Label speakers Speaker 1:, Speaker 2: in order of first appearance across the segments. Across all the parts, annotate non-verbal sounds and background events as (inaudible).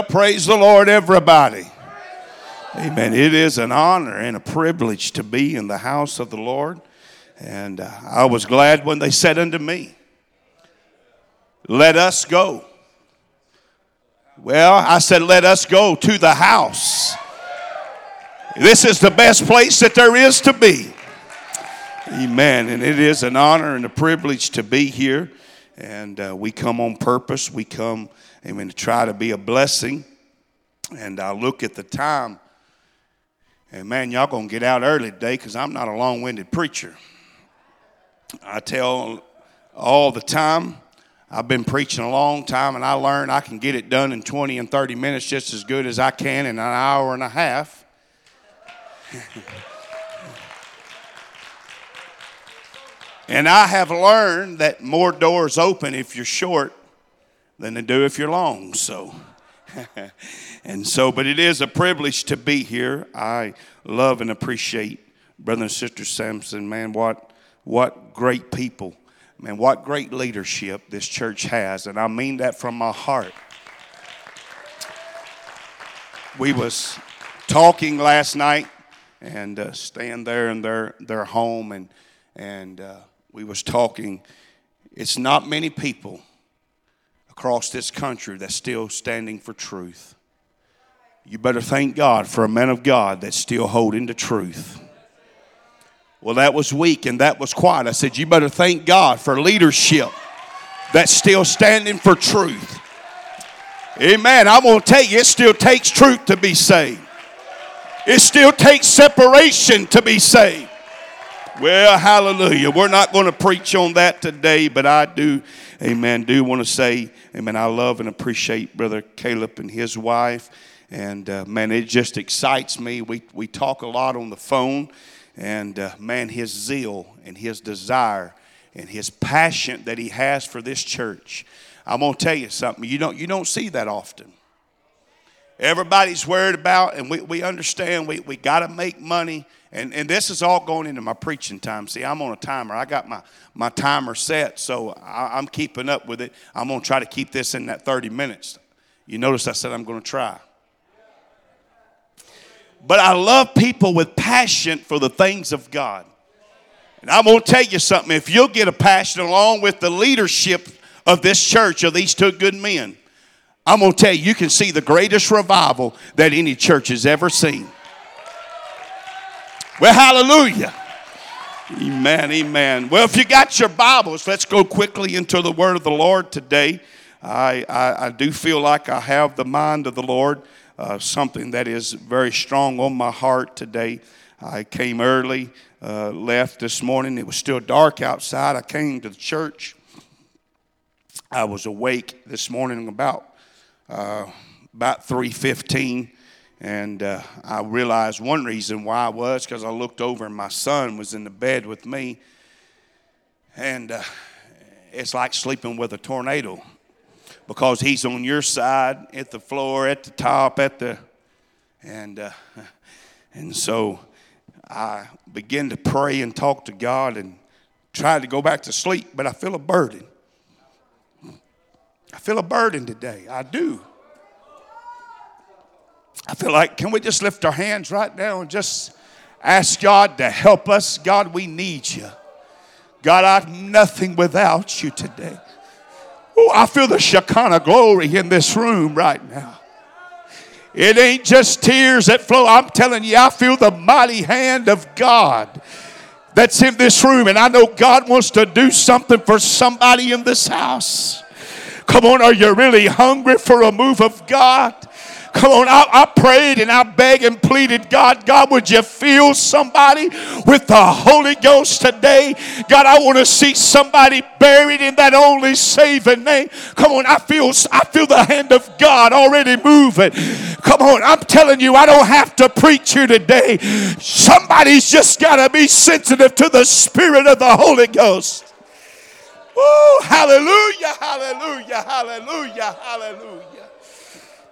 Speaker 1: Well, praise the Lord, everybody. Amen. It is an honor and a privilege to be in the house of the Lord. And uh, I was glad when they said unto me, Let us go. Well, I said, Let us go to the house. This is the best place that there is to be. Amen. And it is an honor and a privilege to be here. And uh, we come on purpose. We come, amen, to try to be a blessing. And I look at the time. And man, y'all gonna get out early today because I'm not a long winded preacher. I tell all the time, I've been preaching a long time and I learned I can get it done in 20 and 30 minutes just as good as I can in an hour and a half. (laughs) and I have learned that more doors open if you're short than they do if you're long. So, (laughs) and so, but it is a privilege to be here. I love and appreciate brother and sister Sampson. Man, what what great people, man, what great leadership this church has, and I mean that from my heart. We was talking last night and uh, staying there in their, their home and, and uh, we was talking it's not many people across this country that's still standing for truth. You better thank god for a man of god that's still holding the truth. Well that was weak and that was quiet. I said you better thank god for leadership that's still standing for truth. Amen. I'm going to tell you. It still takes truth to be saved. It still takes separation to be saved. Well, hallelujah. We're not going to preach on that today, but I do, amen, do want to say, amen, I love and appreciate Brother Caleb and his wife. And uh, man, it just excites me. We, we talk a lot on the phone, and uh, man, his zeal and his desire and his passion that he has for this church. I'm going to tell you something. You don't, you don't see that often. Everybody's worried about, and we, we understand we, we got to make money. And, and this is all going into my preaching time. See, I'm on a timer. I got my, my timer set, so I, I'm keeping up with it. I'm going to try to keep this in that 30 minutes. You notice I said I'm going to try. But I love people with passion for the things of God. And I'm going to tell you something. If you'll get a passion along with the leadership of this church, of these two good men, I'm going to tell you, you can see the greatest revival that any church has ever seen. Well, hallelujah. Amen, amen. Well, if you got your Bibles, let's go quickly into the Word of the Lord today. I, I, I do feel like I have the mind of the Lord, uh, something that is very strong on my heart today. I came early, uh, left this morning. It was still dark outside. I came to the church. I was awake this morning about uh, about 3.15 and uh, i realized one reason why i was because i looked over and my son was in the bed with me and uh, it's like sleeping with a tornado because he's on your side at the floor at the top at the and uh, and so i began to pray and talk to god and tried to go back to sleep but i feel a burden I feel a burden today. I do. I feel like, can we just lift our hands right now and just ask God to help us? God, we need you. God, I'm nothing without you today. Oh, I feel the Shekinah glory in this room right now. It ain't just tears that flow. I'm telling you, I feel the mighty hand of God that's in this room. And I know God wants to do something for somebody in this house. Come on, are you really hungry for a move of God? Come on, I, I, prayed and I begged and pleaded, God, God, would you fill somebody with the Holy Ghost today? God, I want to see somebody buried in that only saving name. Come on, I feel I feel the hand of God already moving. Come on, I'm telling you, I don't have to preach here today. Somebody's just got to be sensitive to the Spirit of the Holy Ghost. Woo, hallelujah, hallelujah, hallelujah, hallelujah.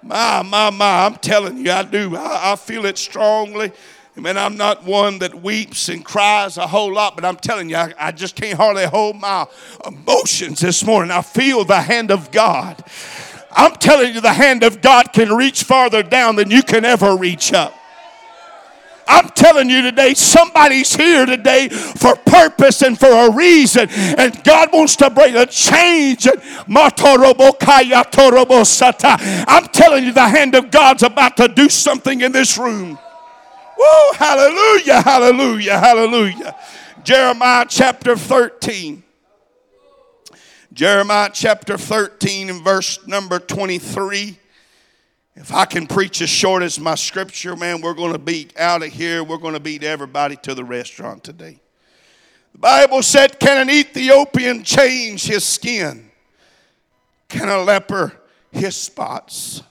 Speaker 1: My, my, my, I'm telling you, I do. I, I feel it strongly. I mean, I'm not one that weeps and cries a whole lot, but I'm telling you, I, I, just can't hardly hold my emotions this morning. I feel the hand of God. I'm telling you, the hand of God can reach farther down than you can ever reach up. I'm telling you today, somebody's here today for purpose and for a reason. And God wants to bring a change. I'm telling you, the hand of God's about to do something in this room. Whoa, hallelujah, hallelujah, hallelujah. Jeremiah chapter 13. Jeremiah chapter 13 and verse number 23. If I can preach as short as my scripture, man, we're going to be out of here. We're going to beat everybody to the restaurant today. The Bible said, Can an Ethiopian change his skin? Can a leper his spots?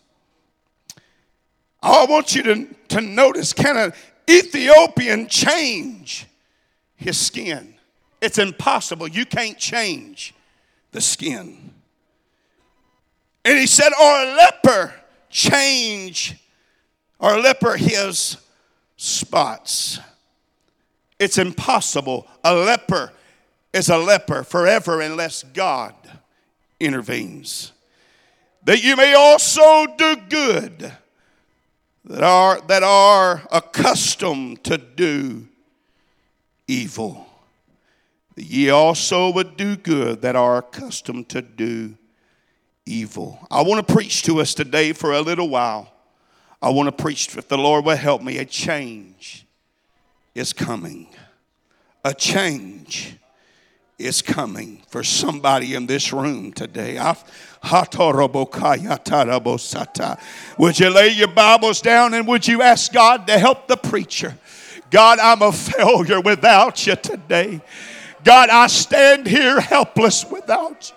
Speaker 1: I want you to, to notice can an Ethiopian change his skin? It's impossible. You can't change the skin. And he said, Or a leper change or leper his spots. It's impossible. A leper is a leper forever unless God intervenes. That you may also do good that are, that are accustomed to do evil. That ye also would do good that are accustomed to do evil. I want to preach to us today for a little while. I want to preach, if the Lord will help me, a change is coming. A change is coming for somebody in this room today. Would you lay your Bibles down and would you ask God to help the preacher? God, I'm a failure without you today. God, I stand here helpless without you.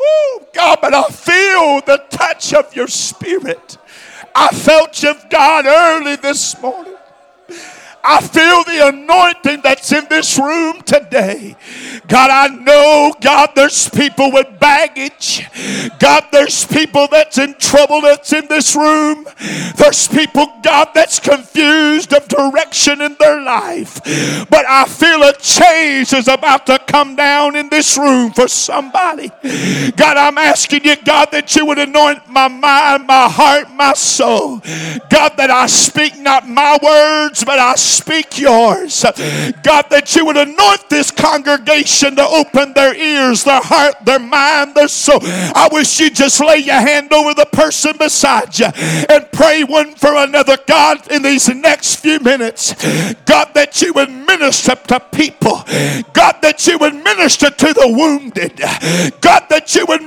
Speaker 1: Oh, God, but I feel the touch of your spirit. I felt you, God, early this morning. I feel the anointing that's in this room today. God, I know, God, there's people with baggage. God, there's people that's in trouble that's in this room. There's people, God, that's confused of direction in their life. But I feel a change is about to come down in this room for somebody. God, I'm asking you, God, that you would anoint my mind, my heart, my soul. God, that I speak not my words, but I speak yours. God, that you would anoint this congregation to open their ears, their heart, their mind, their soul. I wish you just lay your hand over the person beside you and pray one for another. God, in these next few minutes, God, that you would minister to people. God, that you would minister to the wounded. God, that you would.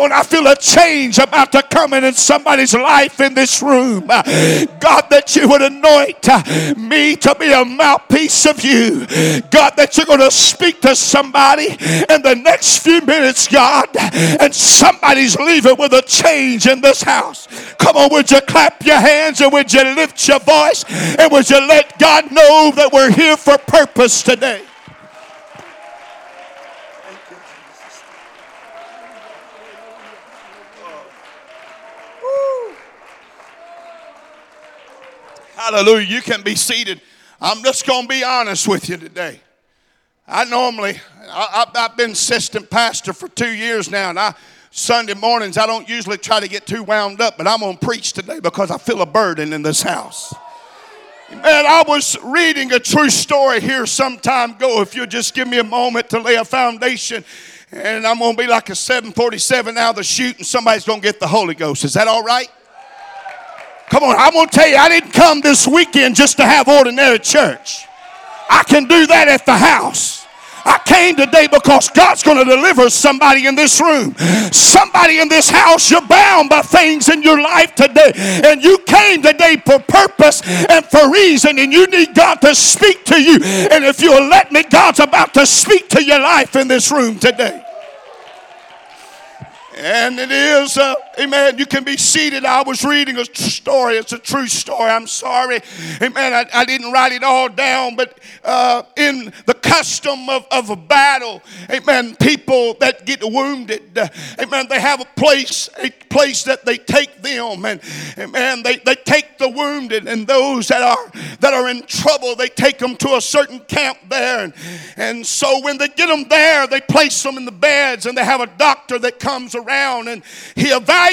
Speaker 1: On, I feel a change about to come in in somebody's life in this room. Uh, God, that you would anoint uh, me to be a mouthpiece of you. God, that you're going to speak to somebody in the next few minutes, God, and somebody's leaving with a change in this house. Come on, would you clap your hands and would you lift your voice and would you let God know that we're here for purpose today? Hallelujah. You can be seated. I'm just going to be honest with you today. I normally, I, have been assistant pastor for two years now, and I Sunday mornings I don't usually try to get too wound up, but I'm going to preach today because I feel a burden in this house. Man, I was reading a true story here some time ago. If you'll just give me a moment to lay a foundation, and I'm going to be like a 747 out of the chute, and somebody's going to get the Holy Ghost. Is that all right? Come on, I'm going to tell you, I didn't come this weekend just to have ordinary church. I can do that at the house. I came today because God's going to deliver somebody in this room. Somebody in this house, you're bound by things in your life today. And you came today for purpose and for reason. And you need God to speak to you. And if you'll let me, God's about to speak to your life in this room today. And it is, a, Amen. You can be seated. I was reading a story. It's a true story. I'm sorry. Amen. I, I didn't write it all down, but uh, in the custom of, of a battle, amen, people that get wounded, uh, amen, they have a place, a place that they take them, and amen, they, they take the wounded and those that are that are in trouble, they take them to a certain camp there. And, and so when they get them there, they place them in the beds and they have a doctor that comes around and he evaluates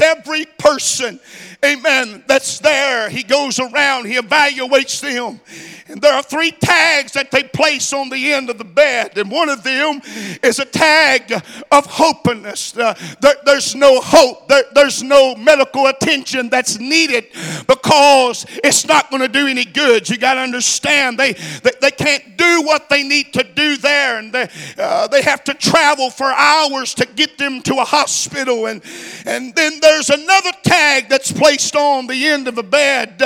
Speaker 1: every person, amen, that's there. He goes around, he evaluates them. And there are three tags that they place on the end of the bed. And one of them is a tag of hopelessness. Uh, there, there's no hope, there, there's no medical attention that's needed because it's not going to do any good. You got to understand, they, they, they, can't do what they need to do there. And they, uh, they have to travel for hours to get them to a hospital. And, and then there's another tag that's placed on the end of a bed.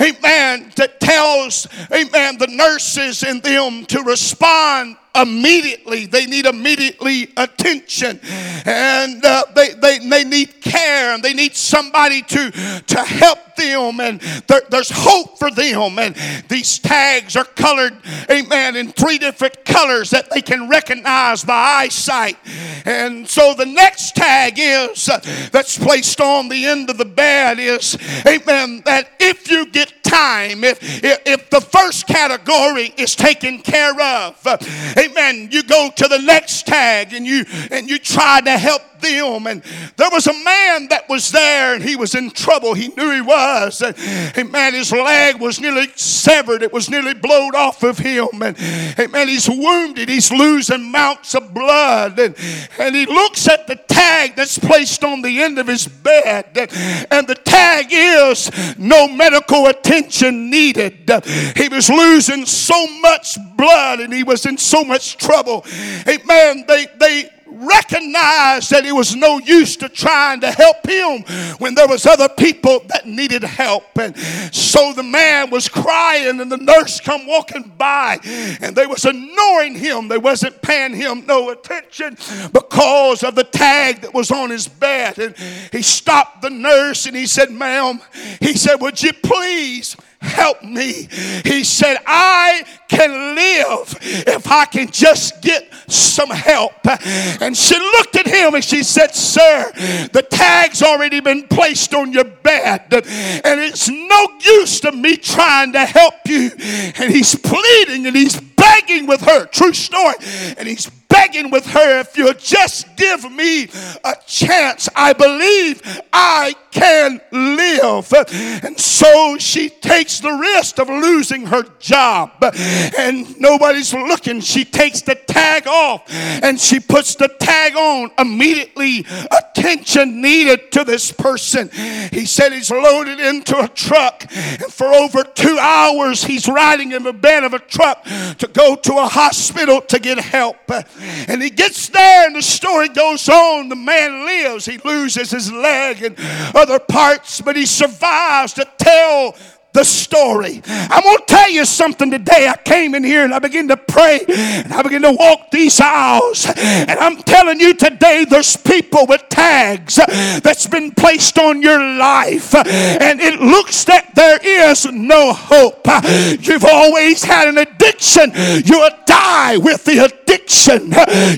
Speaker 1: Amen. That tells, amen, the nurses in them to respond immediately. They need immediately attention. And uh, they, they, they need care and they need somebody to, to help them. And there, there's hope for them. And these tags are colored, amen, in three different colors that they can recognize by eyesight. And so the next tag is uh, that's placed on the end of the bed is, amen, that if you get time, if, if, if the first category is taken care of, amen, you go to the next tag and you and you try to help them. And there was a man that was there and he was in trouble. He knew he was. And man, his leg was nearly severed. It was nearly blown off of him. And, and man, he's wounded. He's losing mounts of blood. And, and he looks at the tag that's placed on the end of his bed. And the tag is no medical attention needed. He was losing so much blood and he was in so much trouble. Man, they, they, recognized that it was no use to trying to help him when there was other people that needed help. And so the man was crying and the nurse come walking by and they was ignoring him. They wasn't paying him no attention because of the tag that was on his bed. And he stopped the nurse and he said ma'am he said would you please help me. He said, I can live if I can just get some help. And she looked at him and she said, Sir, the tag's already been placed on your bed, and it's no use to me trying to help you. And he's pleading and he's begging with her. True story. And he's begging with her, if you'll just give me a chance, I believe I can live. And so she takes the risk of losing her job. And nobody's looking. She takes the tag off and she puts the tag on immediately. Attention needed to this person. He said he's loaded into a truck, and for over two hours he's riding in the bed of a truck to go to a hospital to get help. And he gets there, and the story goes on. The man lives, he loses his leg and other parts, but he survives to tell the story. I'm going to tell you something today. I came in here and I began to pray and I began to walk these aisles. And I'm telling you today, there's people with tags that's been placed on your life. And it looks that there is no hope. You've always had an addiction. You'll die with the addiction.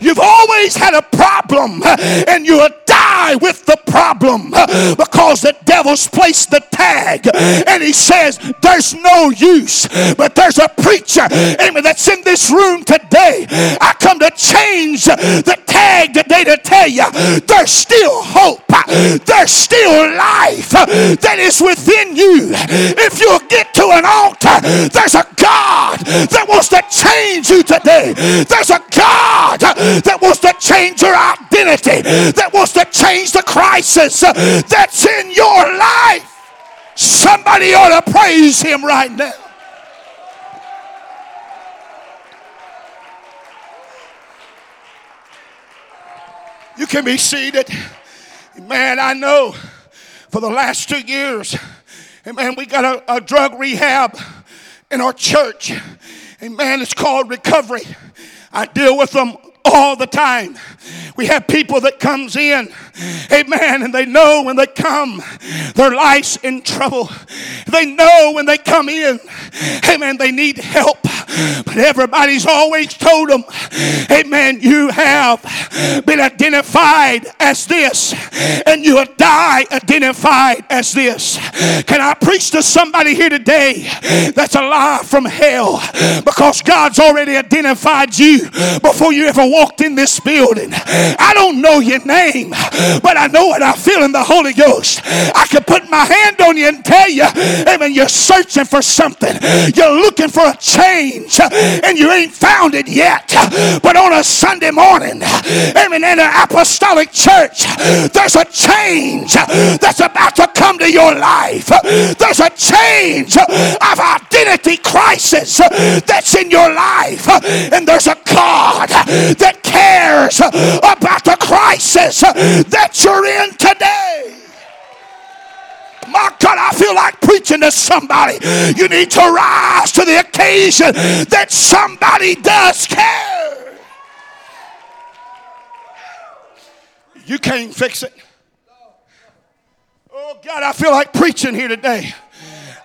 Speaker 1: You've always had a problem and you'll die with the problem because the devil's placed the tag and he says there's no use. But there's a preacher, amen, that's in this room today. I come to change the tag today to tell you there's still hope. There's still life that is within you. If you get to an altar, there's a God that wants to change you today. There's a God that wants to change your identity, that wants to change the crisis that's in your life. Somebody ought to praise him right now. You can be seated. Man, I know for the last two years, man, we got a, a drug rehab in our church. And man, it's called recovery. I deal with them all the time. We have people that comes in, amen, and they know when they come, their life's in trouble. They know when they come in, amen, they need help. But everybody's always told them, amen, you have been identified as this, and you will die identified as this. Can I preach to somebody here today that's alive from hell because God's already identified you before you ever walked in this building? I don't know your name, but I know what I feel in the Holy Ghost. I can put my hand on you and tell you, amen, you're searching for something. You're looking for a change, and you ain't found it yet. But on a Sunday morning, amen, in an apostolic church, there's a change that's about to come to your life. There's a change of identity crisis that's in your life. And there's a God that cares about the crisis that you're in today. My God, I feel like preaching to somebody. You need to rise to the occasion that somebody does care. You can't fix it. Oh, God, I feel like preaching here today.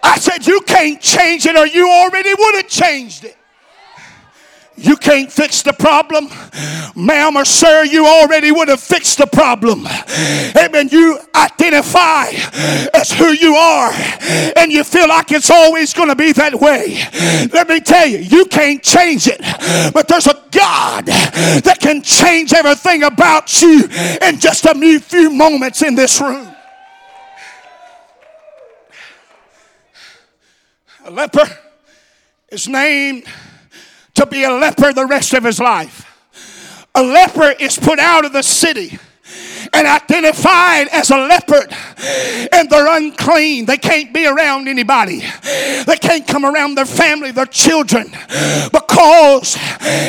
Speaker 1: I said, You can't change it, or you already would have changed it. You can't fix the problem, ma'am or sir. You already would have fixed the problem. Amen. You identify as who you are, and you feel like it's always going to be that way. Let me tell you, you can't change it, but there's a God that can change everything about you in just a few moments in this room. A leper is named to be a leper the rest of his life. A leper is put out of the city and identified as a leopard and they're unclean. They can't be around anybody. They can't come around their family, their children because,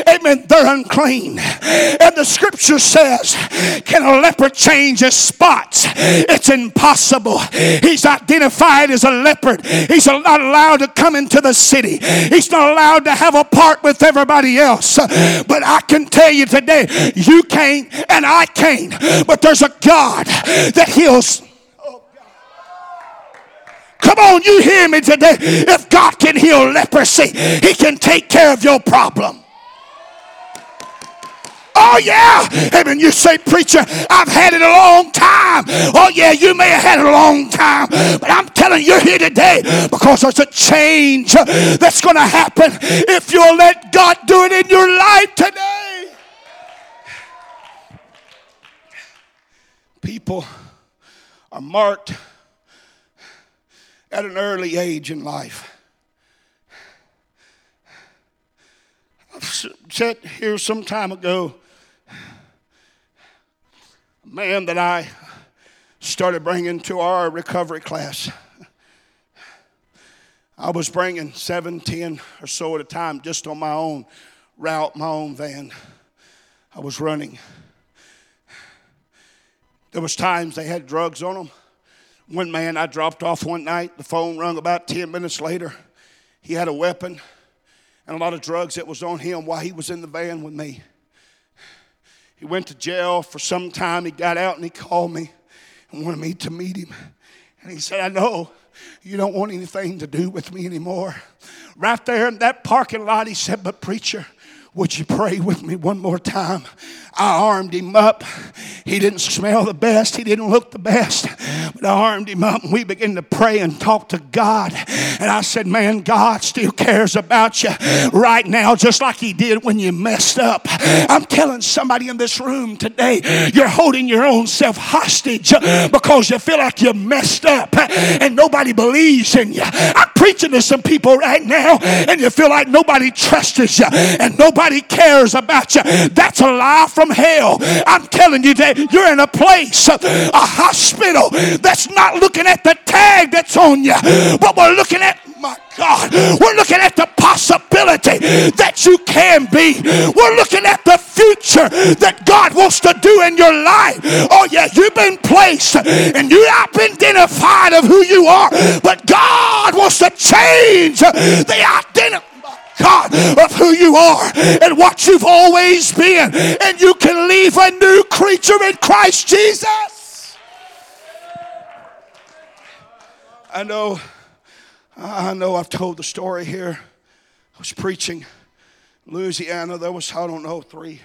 Speaker 1: amen, they're unclean. And the scripture says, can a leopard change his spots? It's impossible. He's identified as a leopard. He's not allowed to come into the city. He's not allowed to have a part with everybody else. But I can tell you today, you can't and I can't. But there's a God that heals. Come on, you hear me today. If God can heal leprosy, He can take care of your problem. Oh, yeah. Amen. You say, Preacher, I've had it a long time. Oh, yeah, you may have had it a long time. But I'm telling you, you're here today because there's a change that's going to happen if you'll let God do it in your life today. People are marked at an early age in life. I've sat here some time ago, a man that I started bringing to our recovery class. I was bringing seven, ten or so at a time just on my own route, my own van. I was running. There was times they had drugs on them. One man I dropped off one night, the phone rung about 10 minutes later. He had a weapon and a lot of drugs that was on him while he was in the van with me. He went to jail for some time. He got out and he called me and wanted me to meet him. And he said, I know you don't want anything to do with me anymore. Right there in that parking lot, he said, But preacher, would you pray with me one more time? I armed him up. He didn't smell the best, he didn't look the best, but I armed him up and we began to pray and talk to God. And I said, Man, God still cares about you right now, just like He did when you messed up. I'm telling somebody in this room today, you're holding your own self hostage because you feel like you messed up and nobody believes in you. I'm preaching to some people right now, and you feel like nobody trusts you and nobody cares about you. That's a lie from hell. I'm telling you that you're in a place, a hospital that's not looking at the tag that's on you, but we're looking at my God, we're looking at the possibility that you can be. We're looking at the future that God wants to do in your life. Oh, yeah, you've been placed and you have been identified of who you are, but God wants to change the identity. God of who you are and what you've always been. And you can leave a new creature in Christ Jesus. I know, I know I've told the story here. I was preaching Louisiana. There was, I don't know, three,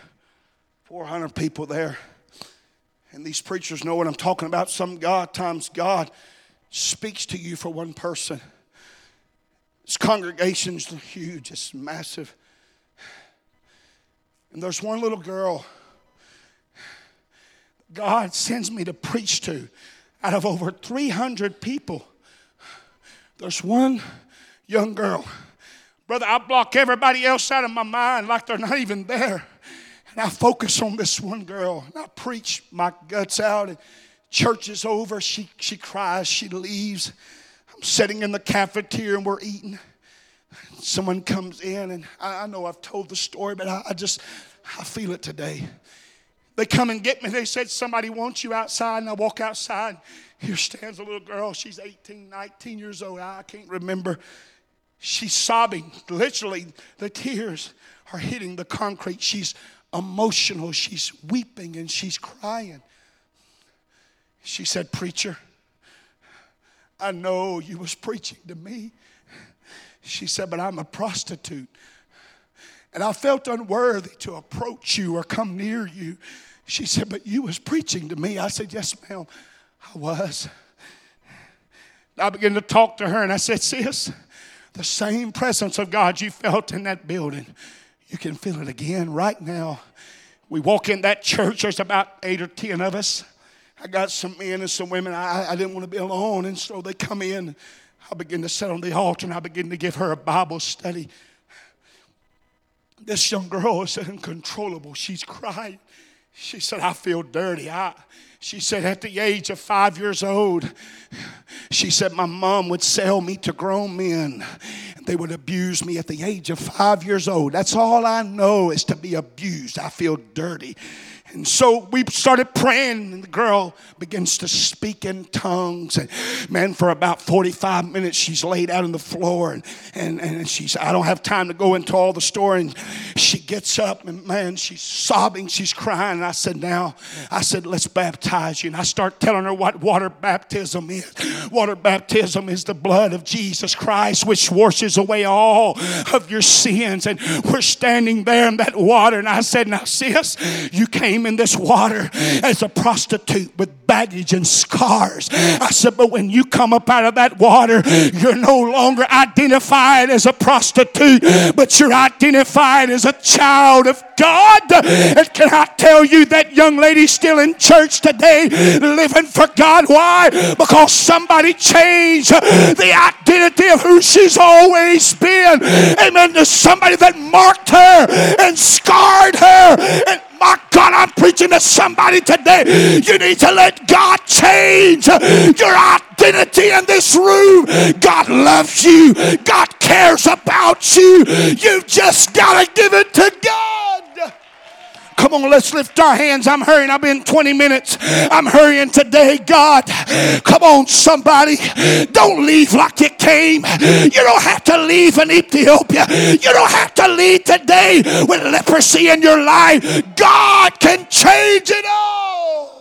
Speaker 1: 400 people there. And these preachers know what I'm talking about. Some God times God speaks to you for one person. This congregation's huge, it's massive. And there's one little girl God sends me to preach to out of over 300 people. There's one young girl. Brother, I block everybody else out of my mind like they're not even there. And I focus on this one girl. And I preach my guts out. And church is over. She, she cries. She leaves. I'm sitting in the cafeteria and we're eating. Someone comes in, and I, I know I've told the story, but I, I just, I feel it today. They come and get me. They said, Somebody wants you outside. And I walk outside. Here stands a little girl. She's 18, 19 years old. I can't remember. She's sobbing. Literally, the tears are hitting the concrete. She's emotional. She's weeping and she's crying. She said, Preacher, I know you was preaching to me. She said, but I'm a prostitute. And I felt unworthy to approach you or come near you. She said, but you was preaching to me. I said, yes, ma'am, I was. I began to talk to her and I said, sis, the same presence of God you felt in that building, you can feel it again right now. We walk in that church, there's about eight or ten of us. I got some men and some women. I, I didn't want to be alone, and so they come in. I begin to sit on the altar and I begin to give her a Bible study. This young girl is uncontrollable. She's crying. She said, I feel dirty. I, she said, at the age of five years old, she said, my mom would sell me to grown men. They would abuse me at the age of five years old. That's all I know is to be abused. I feel dirty. And so we started praying, and the girl begins to speak in tongues. And man, for about 45 minutes, she's laid out on the floor, and, and, and she's, I don't have time to go into all the story. And she gets up, and man, she's sobbing, she's crying. And I said, Now, I said, let's baptize you. And I start telling her what water baptism is. Water baptism is the blood of Jesus Christ, which washes away all of your sins. And we're standing there in that water, and I said, Now, sis, you came in this water mm. as a prostitute with baggage and scars. Mm. I said, but when you come up out of that water, mm. you're no longer identified as a prostitute, but you're identified as a child of God. And can I tell you that young lady still in church today, living for God? Why? Because somebody changed the identity of who she's always been. Amen. To somebody that marked her and scarred her and my God, I'm preaching to somebody today. You need to let God change your identity in this room. God loves you, God cares about you. You've just got to give it to God. Come on, let's lift our hands. I'm hurrying. I've been 20 minutes. I'm hurrying today, God. Come on, somebody. Don't leave like you came. You don't have to leave in Ethiopia. You don't have to leave today with leprosy in your life. God can change it all.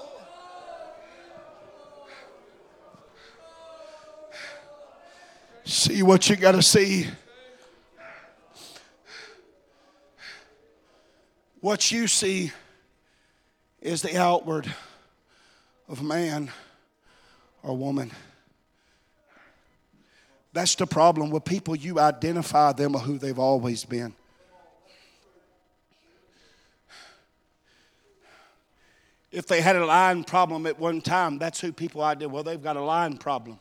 Speaker 1: See what you got to see. What you see is the outward of man or woman. That's the problem with people. You identify them with who they've always been. If they had a lying problem at one time, that's who people identify. Well, they've got a lying problem.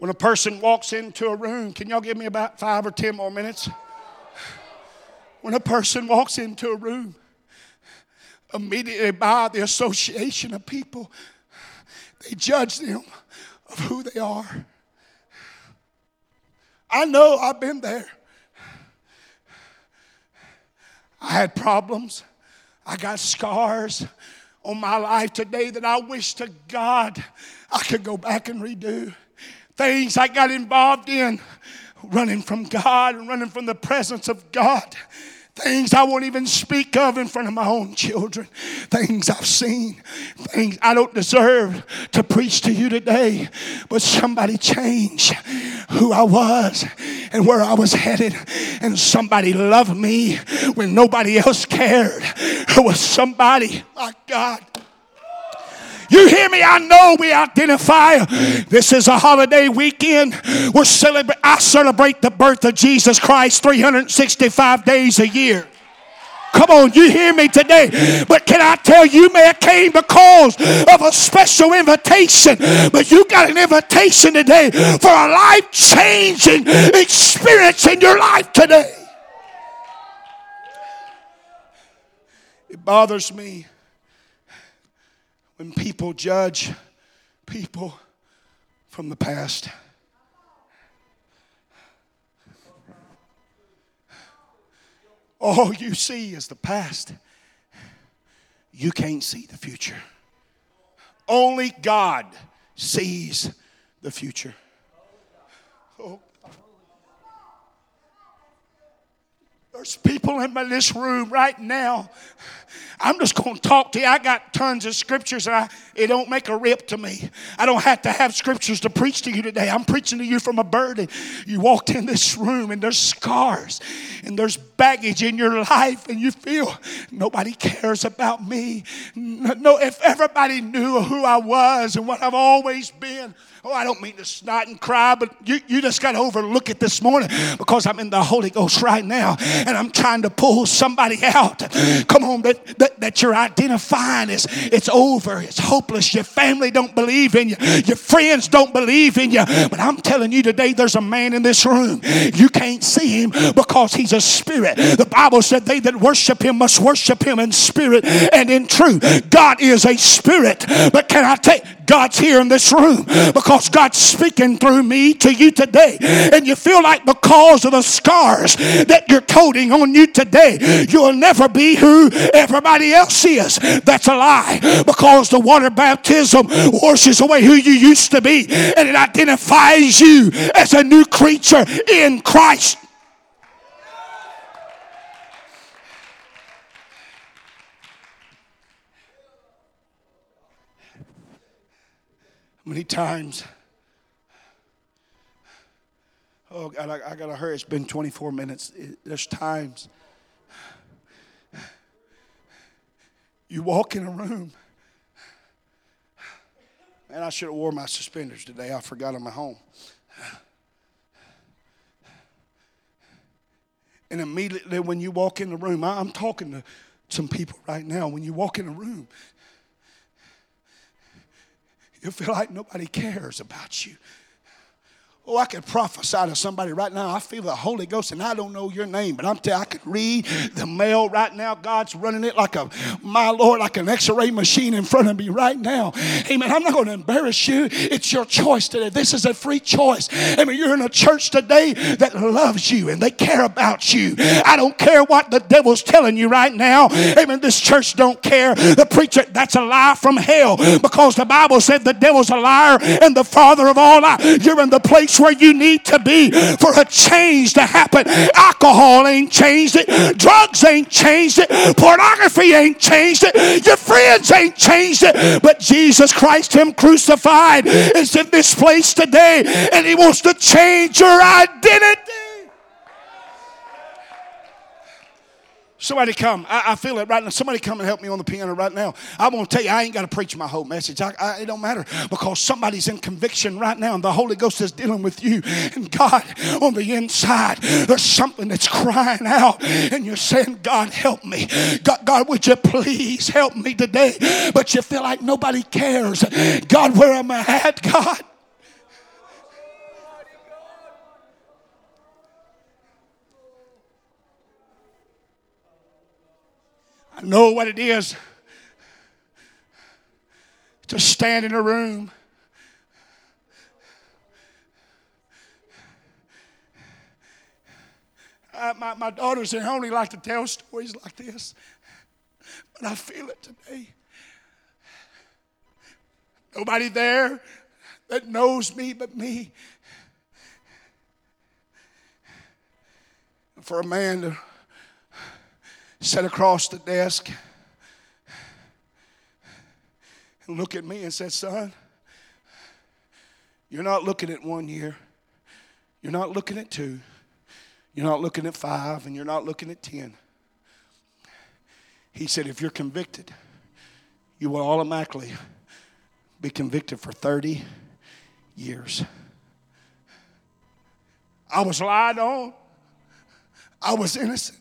Speaker 1: When a person walks into a room, can y'all give me about five or ten more minutes? When a person walks into a room, immediately by the association of people, they judge them of who they are. I know I've been there. I had problems. I got scars on my life today that I wish to God I could go back and redo. Things I got involved in, running from God and running from the presence of God. Things I won't even speak of in front of my own children. Things I've seen. Things I don't deserve to preach to you today. But somebody changed who I was and where I was headed. And somebody loved me when nobody else cared. There was somebody, my God. You hear me? I know we identify. This is a holiday weekend. We're celebrate. I celebrate the birth of Jesus Christ 365 days a year. Come on, you hear me today. But can I tell you, you may have came because of a special invitation, but you got an invitation today for a life changing experience in your life today. It bothers me when people judge people from the past. All you see is the past. You can't see the future. Only God sees the future. There's people in this room right now I'm just going to talk to you. I got tons of scriptures, and I, it don't make a rip to me. I don't have to have scriptures to preach to you today. I'm preaching to you from a burden. You walked in this room, and there's scars, and there's baggage in your life, and you feel nobody cares about me. No, if everybody knew who I was and what I've always been, Oh, I don't mean to snot and cry, but you, you just got to overlook it this morning because I'm in the Holy Ghost right now and I'm trying to pull somebody out. Come on, that, that, that you're identifying is it's over, it's hopeless. Your family don't believe in you, your friends don't believe in you. But I'm telling you today, there's a man in this room. You can't see him because he's a spirit. The Bible said they that worship him must worship him in spirit and in truth. God is a spirit. But can I take God's here in this room because God's speaking through me to you today. And you feel like because of the scars that you're toting on you today, you'll never be who everybody else is. That's a lie because the water baptism washes away who you used to be and it identifies you as a new creature in Christ. Many times. Oh, God, I, I got to hurry. It's been 24 minutes. It, there's times you walk in a room. And I should have wore my suspenders today. I forgot them at home. And immediately when you walk in the room, I'm talking to some people right now. When you walk in a room, you feel like nobody cares about you. Oh, I could prophesy to somebody right now. I feel the Holy Ghost, and I don't know your name, but I'm telling you, I could read the mail right now. God's running it like a, my Lord, like an X-ray machine in front of me right now. Amen. I'm not going to embarrass you. It's your choice today. This is a free choice. Amen. you're in a church today that loves you and they care about you. I don't care what the devil's telling you right now. Amen. This church don't care. The preacher, that's a lie from hell because the Bible said the devil's a liar and the father of all lies. You're in the place where you need to be for a change to happen. Alcohol ain't changed it. Drugs ain't changed it. Pornography ain't changed it. Your friends ain't changed it. But Jesus Christ, Him crucified, is in this place today and He wants to change your identity. Somebody come. I, I, feel it right now. Somebody come and help me on the piano right now. I want to tell you, I ain't got to preach my whole message. I, I, it don't matter because somebody's in conviction right now and the Holy Ghost is dealing with you. And God, on the inside, there's something that's crying out. And you're saying, God, help me. God, God, would you please help me today? But you feel like nobody cares. God, where am I at, God? I know what it is to stand in a room. I, my, my daughters at home like to tell stories like this, but I feel it today. Nobody there, that knows me but me. For a man to sit across the desk and look at me and say, Son, you're not looking at one year, you're not looking at two, you're not looking at five, and you're not looking at ten. He said, If you're convicted, you will automatically be convicted for 30 years. I was lied on. I was innocent.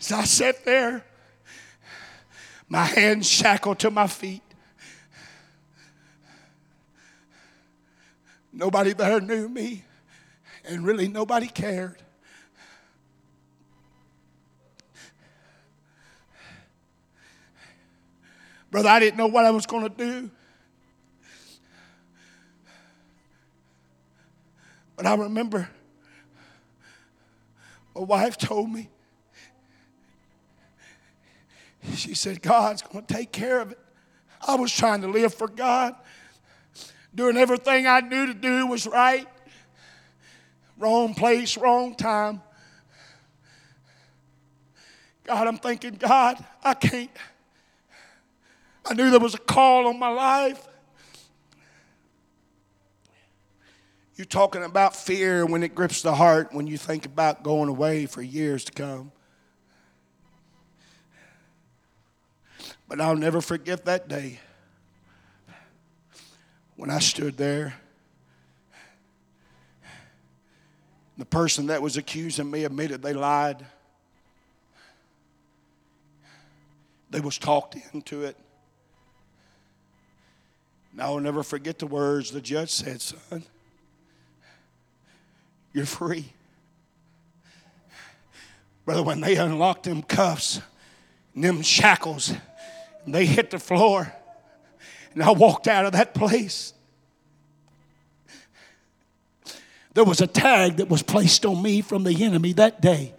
Speaker 1: As I sat there, my hands shackled to my feet. Nobody there knew me, and really nobody cared. Brother, I didn't know what I was going to do. But I remember my wife told me, she said, God's going to take care of it. I was trying to live for God, doing everything I knew to do was right. Wrong place, wrong time. God, I'm thinking, God, I can't. I knew there was a call on my life. You're talking about fear when it grips the heart when you think about going away for years to come. But I'll never forget that day when I stood there. The person that was accusing me admitted they lied. They was talked into it. And I will never forget the words the judge said, son. You're free. Brother, when they unlocked them cuffs them shackles, and they hit the floor, and I walked out of that place. There was a tag that was placed on me from the enemy that day.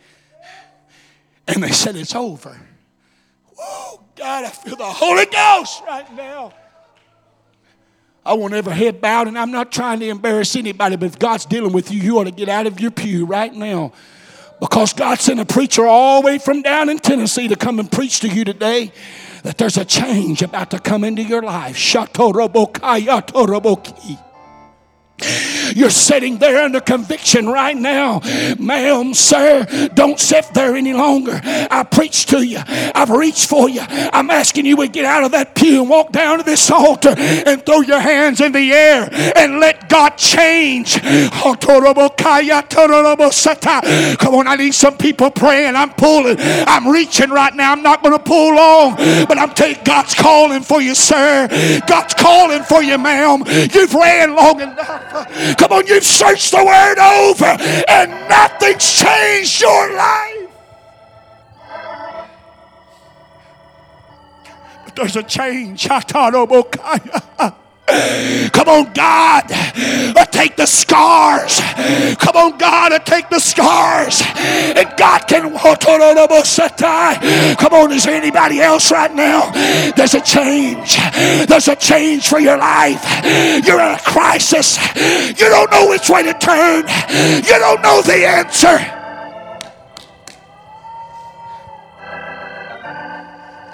Speaker 1: And they said, It's over. Oh, God, I feel the Holy Ghost right now. I won't ever head bowed, and I'm not trying to embarrass anybody, but if God's dealing with you, you ought to get out of your pew right now. Because God sent a preacher all the way from down in Tennessee to come and preach to you today that there's a change about to come into your life. You're sitting there under conviction right now. Ma'am, sir, don't sit there any longer. I preached to you. I've reached for you. I'm asking you to get out of that pew and walk down to this altar and throw your hands in the air and let God change. Come on, I need some people praying. I'm pulling. I'm reaching right now. I'm not going to pull long, but I'm telling God's calling for you, sir. God's calling for you, ma'am. You've ran long enough. Come on, you've searched the word over and nothing's changed your life. But there's a change. (laughs) Come on, God, take the scars. Come on, God, take the scars. And God can. Come on, is there anybody else right now? There's a change. There's a change for your life. You're in a crisis. You don't know which way to turn. You don't know the answer.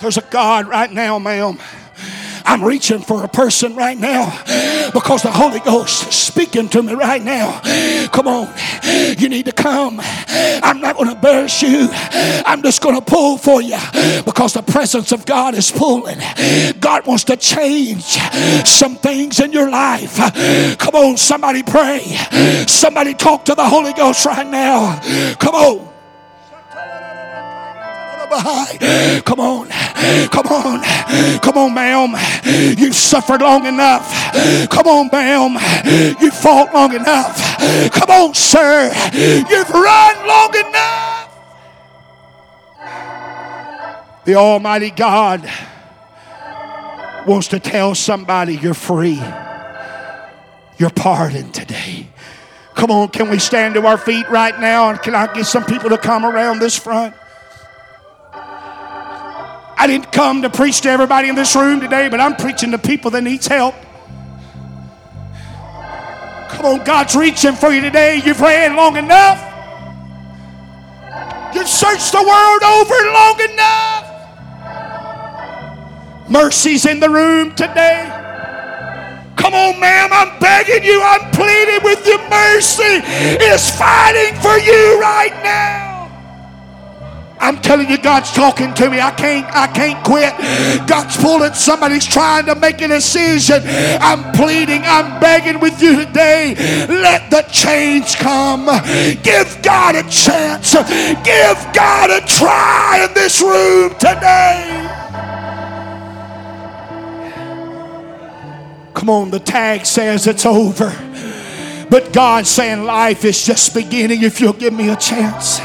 Speaker 1: There's a God right now, ma'am. I'm reaching for a person right now because the Holy Ghost is speaking to me right now. Come on, you need to come. I'm not going to embarrass you. I'm just going to pull for you because the presence of God is pulling. God wants to change some things in your life. Come on, somebody pray. Somebody talk to the Holy Ghost right now. Come on. Come on, come on, come on, ma'am. You've suffered long enough. Come on, ma'am. You've fought long enough. Come on, sir. You've run long enough. The Almighty God wants to tell somebody you're free. You're pardoned today. Come on, can we stand to our feet right now? And can I get some people to come around this front? I didn't come to preach to everybody in this room today, but I'm preaching to people that needs help. Come on, God's reaching for you today. You've ran long enough. You've searched the world over long enough. Mercy's in the room today. Come on, ma'am, I'm begging you, I'm pleading with you. Mercy is fighting for you right now. I'm telling you, God's talking to me. I can't, I can't quit. God's pulling. Somebody's trying to make a decision. I'm pleading, I'm begging with you today. Let the change come. Give God a chance. Give God a try in this room today. Come on, the tag says it's over. But God's saying life is just beginning if you'll give me a chance.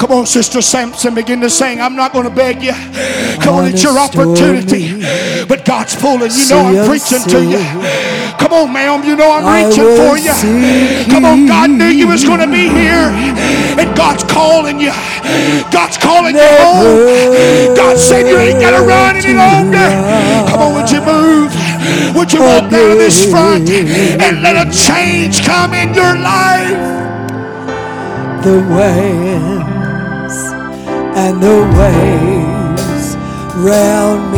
Speaker 1: Come on, Sister Sampson, begin to sing. I'm not going to beg you. Come on, it's your opportunity. But God's pulling. You know I'm preaching to you. Come on, ma'am. You know I'm reaching for you. Come on, God knew you was going to be here. And God's calling you. God's calling you home. God said you ain't got to run any longer. Come on, would you move? Would you walk down this front and let a change come in your life?
Speaker 2: The winds and the waves round me